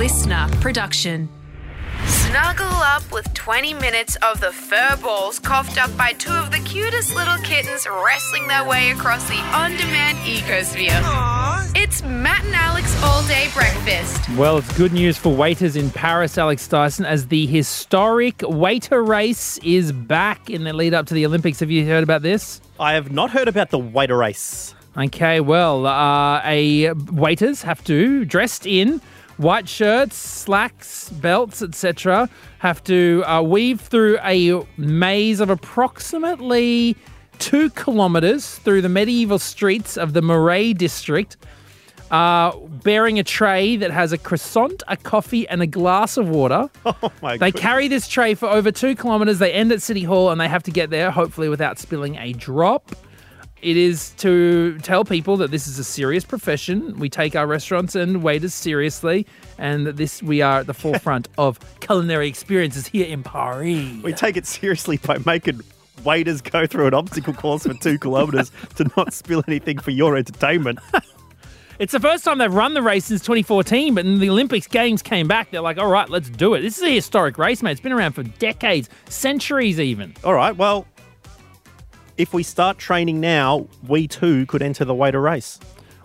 listener production. Snuggle up with 20 minutes of the fur balls coughed up by two of the cutest little kittens wrestling their way across the on demand ecosphere. It's Matt and Alex all day breakfast. Well, it's good news for waiters in Paris, Alex Dyson, as the historic waiter race is back in the lead up to the Olympics. Have you heard about this? I have not heard about the waiter race. Okay, well, uh, a waiters have to dressed in white shirts, slacks, belts, etc. Have to uh, weave through a maze of approximately two kilometers through the medieval streets of the Marais district. Uh, bearing a tray that has a croissant, a coffee, and a glass of water. Oh my They goodness. carry this tray for over two kilometers. They end at City Hall and they have to get there, hopefully, without spilling a drop. It is to tell people that this is a serious profession. We take our restaurants and waiters seriously, and that this we are at the forefront of culinary experiences here in Paris. We take it seriously by making waiters go through an obstacle course for two kilometres to not spill anything for your entertainment. It's the first time they've run the race since 2014, but when the Olympics Games came back, they're like, all right, let's do it. This is a historic race, mate. It's been around for decades, centuries even. All right, well, if we start training now, we too could enter the waiter race.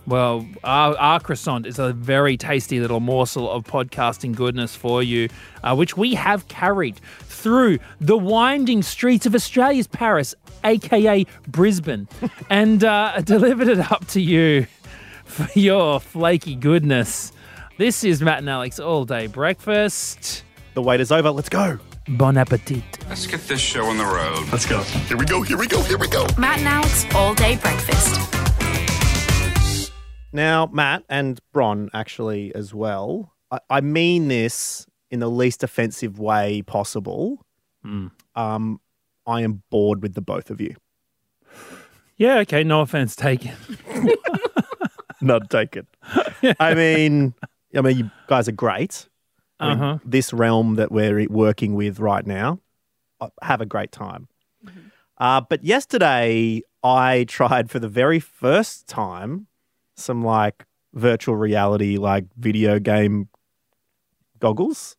Well, our, our croissant is a very tasty little morsel of podcasting goodness for you, uh, which we have carried through the winding streets of Australia's Paris, aka Brisbane, and uh, delivered it up to you for your flaky goodness. This is Matt and Alex all day breakfast. The waiter's over. Let's go. Bon appetit. Let's get this show on the road. Let's go. Here we go, here we go, here we go. Matt and Alex all day breakfast. Now, Matt and Bron, actually, as well. I, I mean this in the least offensive way possible. Um, I am bored with the both of you. Yeah, okay, no offense taken. Not taken. I mean, I mean, you guys are great. I mean, Uh-huh. This realm that we're working with right now, uh, have a great time. Uh, but yesterday, I tried for the very first time some like virtual reality, like video game goggles,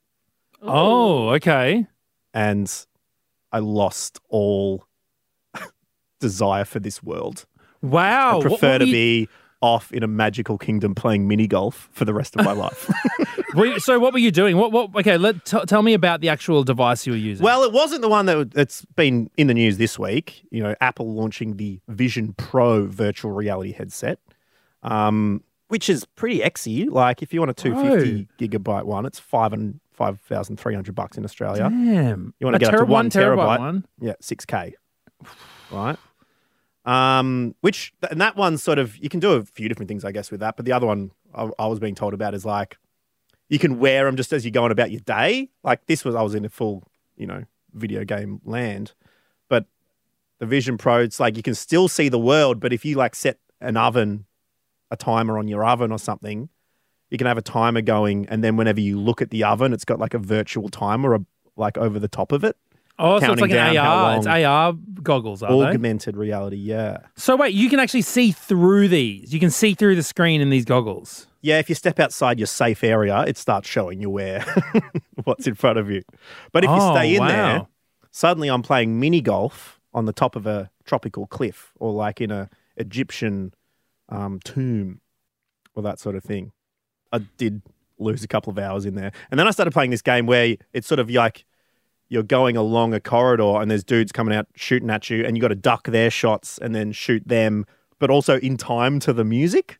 Oh, okay. and I lost all desire for this world. Wow. I prefer to you- be off in a magical kingdom playing mini golf for the rest of my life. Were- so what were you doing? What? What? Okay, let t- tell me about the actual device you were using. well, it wasn't the one that that's been in the news this week. You know, Apple launching the Vision Pro virtual reality headset, um, which is pretty exy. Like, if you want a two fifty gigabyte one, it's five and five thousand three hundred bucks in Australia. Damn. You want to get up to tera- one terabyte? one? Yeah, six k. Right. Um, which and that one sort of you can do a few different things, I guess, with that. But the other one I, I was being told about is like you can wear them just as you're going about your day. Like this was I was in a full, you know, video game land, but the Vision Pro, it's like you can still see the world, but if you like set an oven, a timer on your oven or something, you can have a timer going, and then whenever you look at the oven, it's got like a virtual timer, like over the top of it. Oh, so it's like an AR. It's AR goggles, are they? Augmented reality, yeah. So wait, you can actually see through these. You can see through the screen in these goggles. Yeah, if you step outside your safe area, it starts showing you where what's in front of you. But if you Oh, stay in wow. there, suddenly I'm playing mini golf on the top of a tropical cliff or like in a Egyptian um, tomb or that sort of thing. I did lose a couple of hours in there. And then I started playing this game where it's sort of like you're going along a corridor and there's dudes coming out shooting at you and you got to duck their shots and then shoot them, but also in time to the music.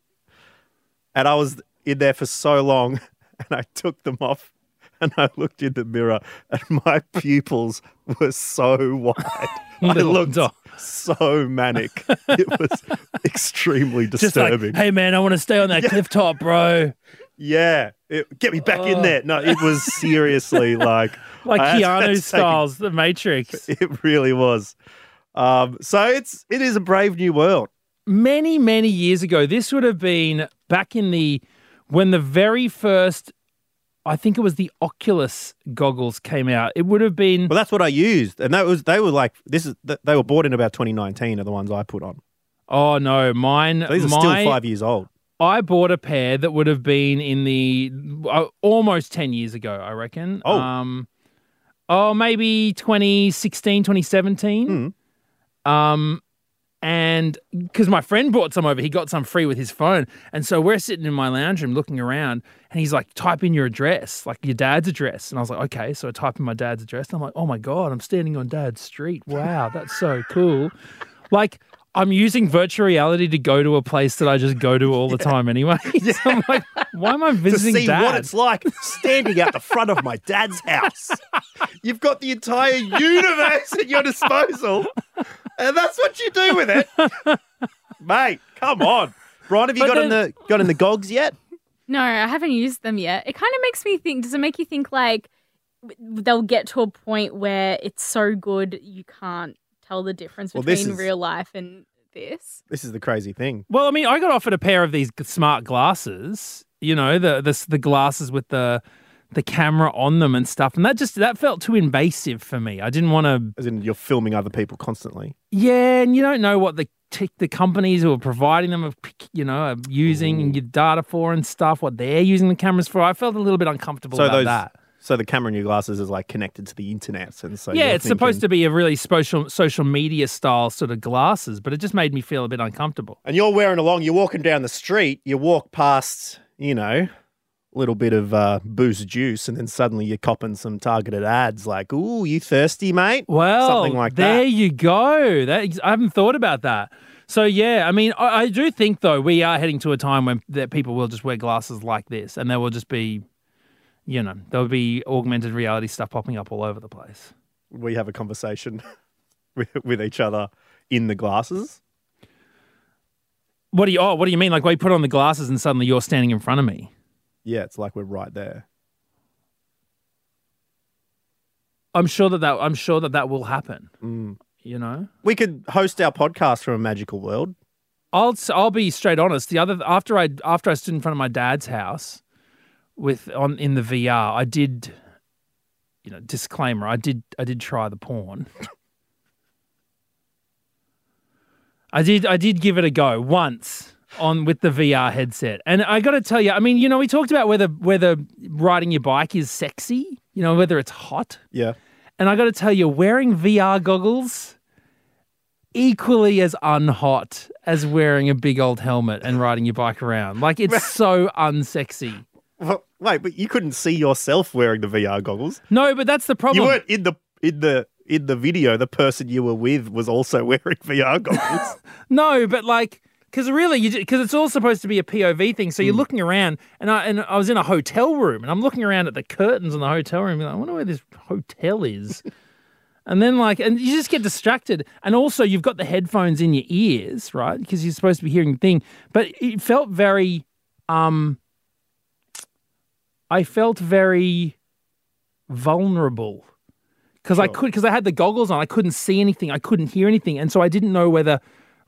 And I was in there for so long and I took them off and I looked in the mirror and my pupils were so wide. I looked so manic. It was extremely Just like, disturbing. hey man, I want to stay on that cliff top, bro. Yeah, it, get me back in oh. there. No, it was seriously like Like I had to- had to Keanu styles, The Matrix. It really was. Um, so it's it is a brave new world. many many years ago this would have been back in the when the very first i think it was the oculus goggles came out it would have been Well, that's what I used, and that was they were like this is they were bought in about 2019 are the ones I put on. oh no mine These are my, still five years old. I bought a pair that would have been in the uh, almost 10 years ago, I reckon. Oh. Um, oh, maybe 2016, 2017. Um, and because my friend brought some over, he got some free with his phone. And so we're sitting in my lounge room looking around, and he's like, type in your address, like your dad's address. And I was like, okay. So I type in my dad's address, and I'm like, oh my God, I'm standing on dad's street. Wow, that's so cool. Like, I'm using virtual reality to go to a place that I just go to all the time anyway. So I'm like, why am I visiting to see dad? what it's like standing out the front of my dad's house. You've got the entire universe at your disposal, and that's what you do with it, mate. Come on, Brian. Have you But got in the got in the gogs yet? No, I haven't used them yet. It kind of makes me think. Does it make you think like they'll get to a point where it's so good you can't tell the difference Well, this between is- real life and this? This is the crazy thing. Well, I mean, I got offered a pair of these smart glasses. You know, the the the glasses with the the camera on them and stuff, and that just that felt too invasive for me. I didn't want to. As in, you're filming other people constantly. Yeah, and you don't know what the t- the companies who are providing them, are, you know, are using your data for and stuff. What they're using the cameras for. I felt a little bit uncomfortable So about those, that. So the camera in your glasses is like connected to the internet, and so yeah, you're it's supposed to be a really social social media style sort of glasses, but it just made me feel a bit uncomfortable. And you're wearing along. You're walking down the street. You walk past, you know, a little bit of uh, booze juice, and then suddenly you're copping some targeted ads like, "Ooh, you thirsty, mate?" Well, something like there that. There you go. That I haven't thought about that. So yeah, I mean, I, I do think though we are heading to a time when that people will just wear glasses like this, and there will just be, you know, there will be augmented reality stuff popping up all over the place. We have a conversation with, with each other in the glasses. What do you? Oh, what do you mean? Like, you put on the glasses and suddenly you're standing in front of me? Yeah, it's like we're right there. I'm sure that that I'm sure that that will happen. Mm. You know, We could host our podcast from a magical world. I'll I'll be straight honest. The other after I after I stood in front of my dad's house with on in the VR, I did you know, disclaimer, I did I did try the porn. I did I did give it a go once on with the VR headset. And I got to tell you, I mean, you know, we talked about whether whether riding your bike is sexy, you know, whether it's hot. Yeah. And I got to tell you, wearing VR goggles equally as unhot as wearing a big old helmet and riding your bike around. Like it's so unsexy. Well, wait, but you couldn't see yourself wearing the VR goggles. No, but that's the problem. You weren't in the in the in the video. The person you were with was also wearing VR goggles. No, but like, because really, you because it's all supposed to be a POV thing. So you're Hmm. looking around, and I and I was in a hotel room, and I'm looking around at the curtains in the hotel room. And I wonder where this hotel is. and then like, and you just get distracted. And also, you've got the headphones in your ears, right? Because you're supposed to be hearing the thing. But it felt very, um, I felt very vulnerable because I could because I had the goggles on. I couldn't see anything. I couldn't hear anything, and so I didn't know whether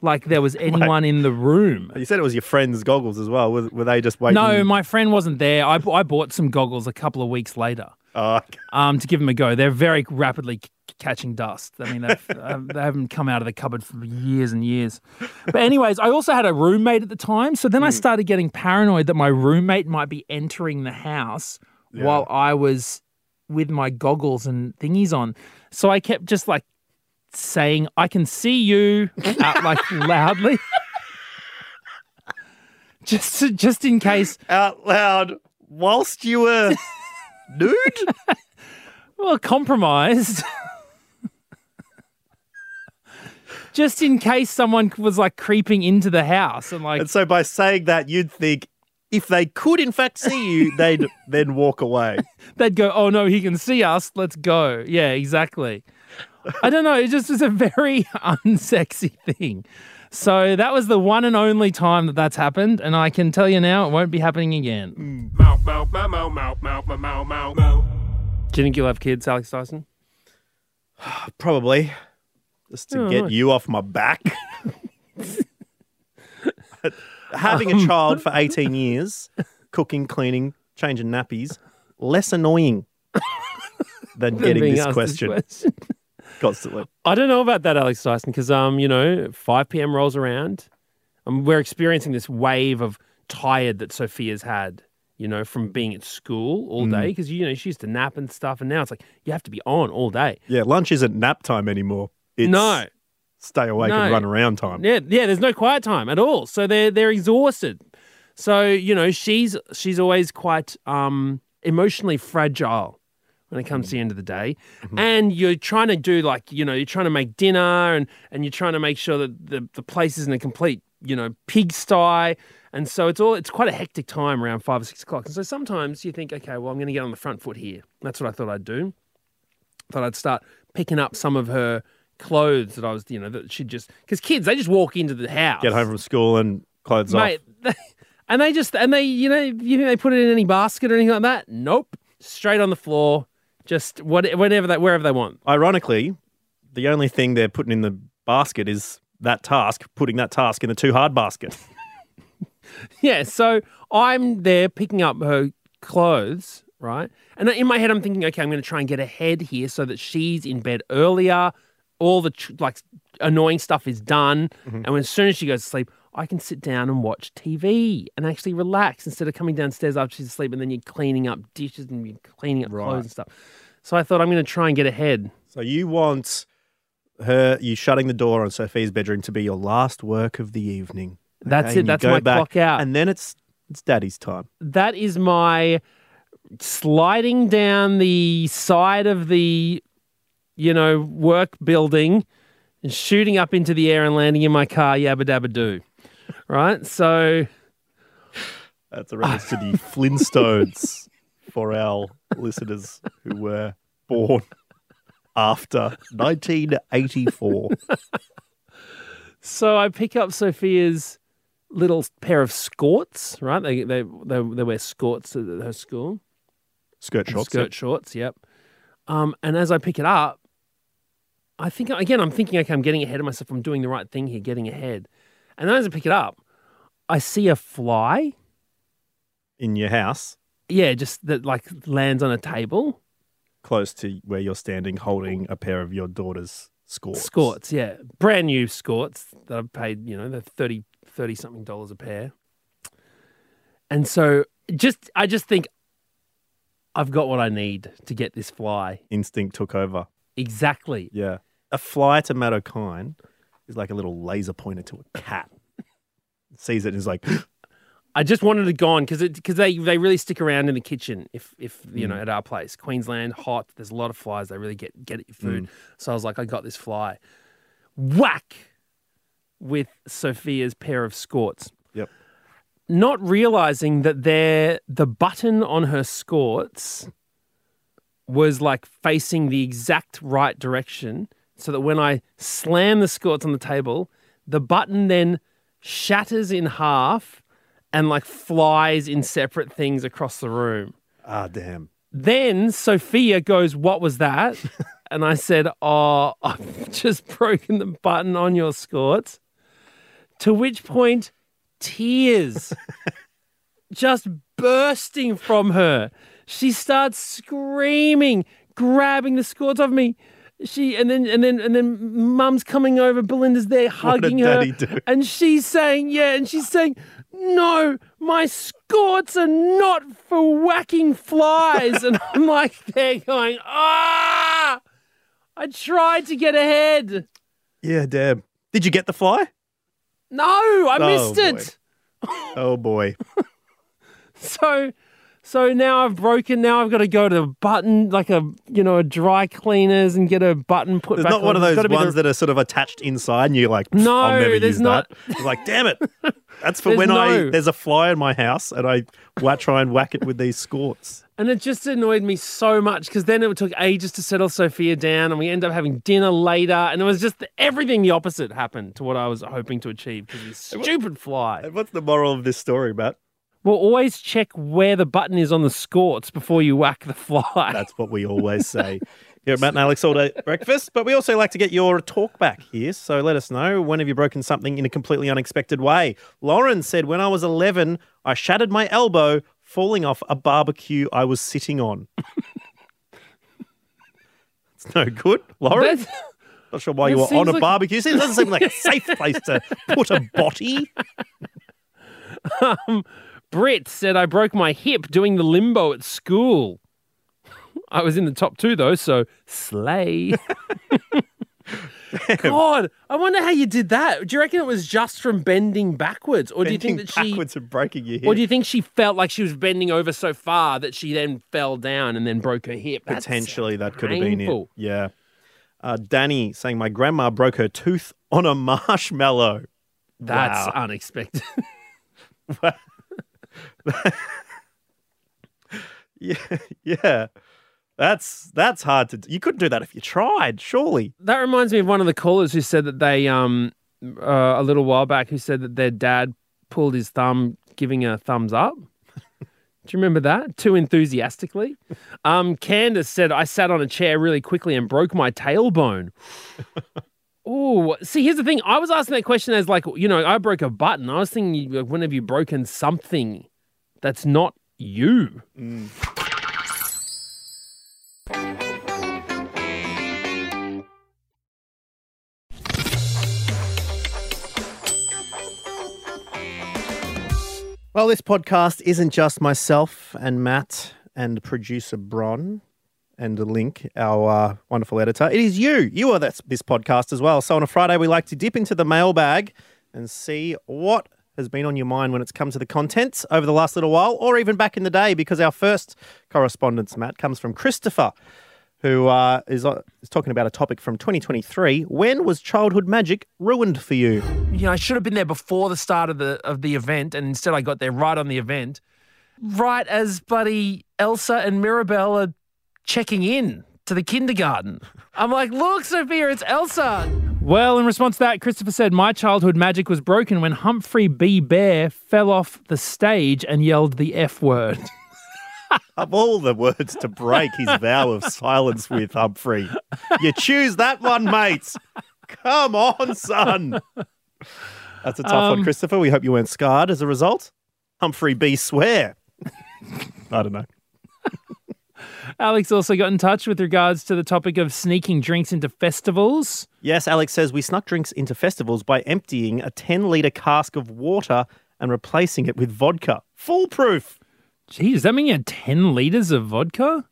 like there was anyone in the room. you said it was your friend's goggles as well. Were, were they just waiting? No, my friend wasn't there. I, I bought some goggles a couple of weeks later Oh, okay. um, to give them a go. They're very rapidly catching dust. I mean, uh, they haven't come out of the cupboard for years and years. But anyways, I also had a roommate at the time, so then I started getting paranoid that my roommate might be entering the house while I was with my goggles and thingies on. So I kept just like saying, "I can see you," out like loudly. Just, to, just in case out loud whilst you were nude. Well, compromised just in case someone was like creeping into the house and like. And so by saying that, you'd think if they could in fact see you, they'd then walk away. they'd go, "Oh no, he can see us. Let's go." Yeah, exactly. I don't know. It just is a very unsexy thing. So that was the one and only time that that's happened, and I can tell you now, it won't be happening again. Do you think you'll have kids, Alex Dyson? Probably. Just to Oh, get nice. you off my back. Having a child for 18 years, cooking, cleaning, changing nappies, less annoying than getting Being this question constantly. I don't know about that, Alex Dyson, because um, you know, 5 p.m. rolls around. Um, we're experiencing this wave of tired that Sophia's had, you know, from being at school all day because you know she used to nap and stuff, and now it's like you have to be on all day. Yeah, lunch isn't nap time anymore. It's no, stay awake and run around time. yeah, yeah. There's no quiet time at all, so they're they're exhausted. So you know she's she's always quite um, emotionally fragile when it comes to the end of the day, and you're trying to do like you know you're trying to make dinner and and you're trying to make sure that the the place isn't a complete you know pigsty. And so it's all it's quite a hectic time around five or six o'clock. And so sometimes you think, okay, well I'm going to get on the front foot here. That's what I thought I'd do. Thought I'd start picking up some of her clothes that I was, you know, that she'd just because kids they just walk into the house, Get home from school and clothes mate, off. and they just and they, you know, you think they put it in any basket or anything like that? Nope, straight on the floor, just what, whenever they, wherever they want. Ironically, the only thing they're putting in the basket is that task, putting that task in the too hard basket. Yeah, so I'm there picking up her clothes, right? And in my head, I'm thinking, okay, I'm going to try and get ahead here so that she's in bed earlier. All the tr- like annoying stuff is done, mm-hmm. and when, as soon as she goes to sleep, I can sit down and watch TV and actually relax instead of coming downstairs after she's asleep and then you're cleaning up dishes and you're cleaning up Right. clothes and stuff. So I thought I'm going to try and get ahead. So you want her, you shutting the door on Sophie's bedroom to be your last work of the evening. That's it. and That's my back, clock out. And then it's it's daddy's time. that is my sliding down the side of the you know work building and shooting up into the air and landing in my car yabba dabba doo right so That's a reference to the Flintstones for our listeners who were born after 1984. so i pick up sophia's little pair of skirts right they they they, they wear skirts at her school Skirt shorts. skirt shorts yep um and as i pick it up i think again i'm thinking okay i'm getting ahead of myself i'm doing the right thing here getting ahead and then as i pick it up i see a fly in your house, yeah just that like lands on a table close to where you're standing, holding a pair of your daughter's skirts. Skorts, yeah. Brand new skorts that I've paid, you know, they're 30, 30 something dollars a pair. And so just I just think I've got what I need to get this fly. Instinct took over. Exactly. Yeah. A fly to Matt Okine is like a little laser pointer to a cat. Sees it and is like, I just wanted it gone because because they they really stick around in the kitchen if if you Mm. know at our place Queensland hot there's a lot of flies they really get get at your food Mm. so I was like I got this fly whack with Sophia's pair of skorts Yep. not realizing that they're the button on her skorts was like facing the exact right direction so that when I slam the skirts on the table the button then shatters in half and like flies in separate things across the room. ah, damn. Then Sophia goes, What was that? and I said, Oh, I've just broken the button on your skirts. To which point, tears just bursting from her. She starts screaming, grabbing the skirts off me. She and then and then and then mum's coming over, Belinda's there hugging her. And she's saying, yeah, and she's saying, no, my skirts are not for whacking flies. and I'm like, they're going, ah! I tried to get ahead. Yeah, damn. Did you get the fly? No, I Oh, missed boy. it. Oh, boy. So, so now I've broken. Now I've got to go to a button, like a you know a dry cleaners, and get a button put There's back not one on. of those gotta the- ones that are sort of attached inside and you're like, "Pff, No, I'll never there's use not. that. It's like, damn it. That's for when I there's a fly in my house and I try and whack it with these skorts. And it just annoyed me so much because then it took ages to settle Sophia down, and we end up having dinner later, and it was just everything the opposite happened to what I was hoping to achieve because this stupid fly. And What's the moral of this story, Matt? Well, always check where the button is on the skirts before you whack the fly. That's what we always say here at Matt and Alex All Day Breakfast. But we also like to get your talk back here. So let us know when have you broken something in a completely unexpected way. Lauren said, When I was 11, I shattered my elbow falling off a barbecue I was sitting on. it's no good, Lauren. That- Not sure why you were on a like- barbecue. It doesn't seem like a safe place to put a body. Um, Britt said, I broke my hip doing the limbo at school. I was in the top two, though, so slay. God, I wonder how you did that. Do you reckon it was just from bending backwards? Or do you think that she. backwards and breaking your hip. Or do you think she felt like she was bending over so far that she then fell down and then broke her hip? That's Potentially, that could have been it. Yeah. Uh, Danny saying, My grandma broke her tooth on a marshmallow. That's Wow. unexpected. Yeah, yeah. That's that's hard to do. You couldn't do that if you tried, surely. That reminds me of one of the callers who said that they, um, uh, a little while back, who said that their dad pulled his thumb, giving a thumbs up. Do you remember that? Too enthusiastically. Um, Candace said, I sat on a chair really quickly and broke my tailbone. Oh, see, here's the thing. I was asking that question as like, you know, I broke a button. I was thinking, you- when have you broken something that's not you? Well, this podcast isn't just myself and Matt and producer Bron and Link, our uh, wonderful editor. It is you. You are this, this podcast as well. So on a Friday, we like to dip into the mailbag and see what has been on your mind when it's come to the contents over the last little while or even back in the day because our first correspondence, Matt, comes from Christopher, who uh, is, uh, is talking about a topic from 2023. When was childhood magic ruined for you? you know, I should have been there before the start of the of the event, and instead I got there right on the event, right as bloody Elsa and Mirabel are checking in to the kindergarten. I'm like, look, Sophia, it's Elsa. Well, in response to that, Christopher said, My childhood magic was broken when Humphrey B. Bear fell off the stage and yelled the F word. Of all the words to break his vow of silence with, Humphrey, you choose that one, mate. Come on, son. That's a tough Um, one, Christopher. We hope you weren't scarred as a result. Humphrey B. Swear. I don't know. Alex also got in touch with regards to the topic of sneaking drinks into festivals. Yes, Alex says we snuck drinks into festivals by emptying a 10 litre cask of water and replacing it with vodka. Foolproof. Gee, does that mean you had 10 litres of vodka?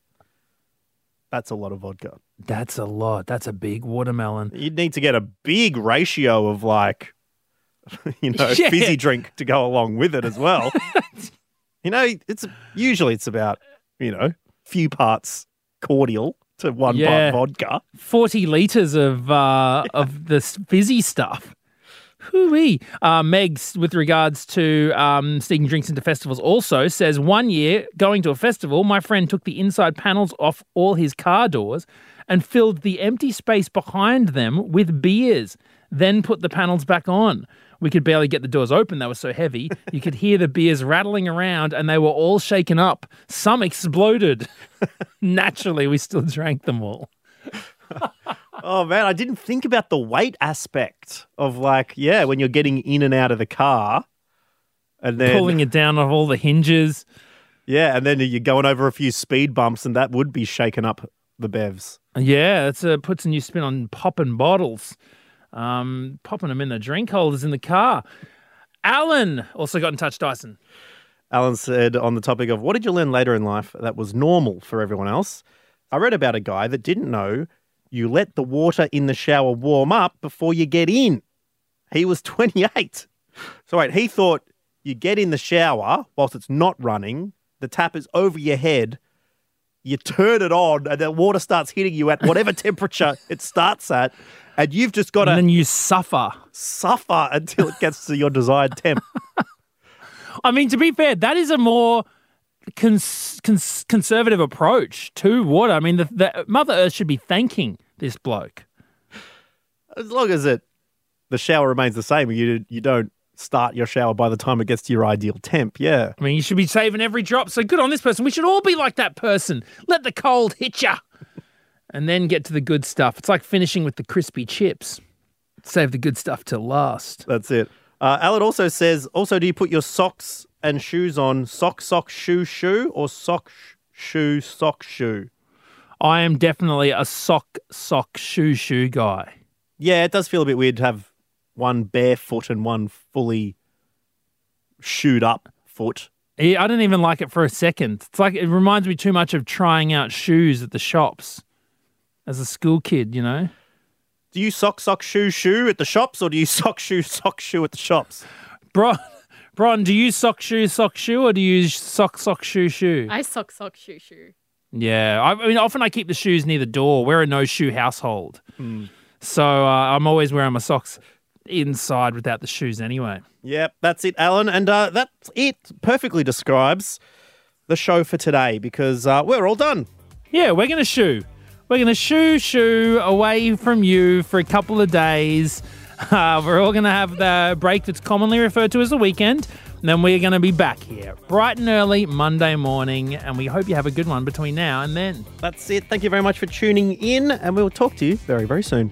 That's a lot of vodka. That's a lot. That's a big watermelon. You'd need to get a big ratio of like, you know, Yeah. fizzy drink to go along with it as well. you know, it's usually it's about you know few parts cordial to one Yeah. vodka. 40 litres of uh, of this fizzy stuff. Hooey. Uh, Megs, with regards to um, sneaking drinks into festivals, also says one year going to a festival, my friend took the inside panels off all his car doors and filled the empty space behind them with beers, then put the panels back on. We could barely get the doors open, they were so heavy. You could hear the beers rattling around and they were all shaken up. Some exploded. Naturally, we still drank them all. Oh man, I didn't think about the weight aspect of like, yeah, when you're getting in and out of the car, and then pulling it down off all the hinges. yeah, and then you're going over a few speed bumps, and that would be shaken up the bevs. Yeah, it's uh, puts a new spin on popping bottles, um, popping them in the drink holders in the car. Alan also got in touch, Dyson. Alan said on the topic of what did you learn later in life that was normal for everyone else? I read about a guy that didn't know you let the water in the shower warm up before you get in. He was 28. So, wait, he thought you get in the shower whilst it's not running, the tap is over your head, you turn it on, and the water starts hitting you at whatever temperature it starts at, and you've just got to. And then you suffer. suffer until it gets to your desired temp. I mean, to be fair, that is a more cons- cons- conservative approach to water. I mean, the, the Mother Earth should be thanking this bloke. As long as it the shower remains the same, you you don't start your shower by the time it gets to your ideal temp. Yeah. I mean, you should be saving every drop. So good on this person. We should all be like that person. Let the cold hit ya, and then get to the good stuff. It's like finishing with the crispy chips. Save the good stuff till last. That's it. Uh, Alan also says, also, do you put your socks and shoes on sock, sock, shoe, shoe, or sock, sh- shoe, sock, shoe? I am definitely a sock, sock, shoe, shoe guy. Yeah, it does feel a bit weird to have one barefoot and one fully shoot up foot. Yeah, I didn't even like it for a second. It's like it reminds me too much of trying out shoes at the shops as a school kid, you know? Do you sock sock shoe shoe at the shops, or do you sock shoe sock shoe at the shops? Bron, Bron, do you sock shoe sock shoe or do you use sock sock shoe shoe? I sock sock shoe shoe. Yeah, I, I mean, often I keep the shoes near the door. We're a no shoe household, so uh, I'm always wearing my socks inside without the shoes anyway. Yep, that's it, Alan, and uh, that's it. Perfectly describes the show for today because uh, we're all done. Yeah, we're gonna shoo. We're gonna shoo shoo away from you for a couple of days. Uh, we're all gonna have the break that's commonly referred to as the weekend. And then we're gonna be back here bright and early Monday morning, and we hope you have a good one between now and then. That's it. Thank you very much for tuning in, and we'll talk to you very, very soon.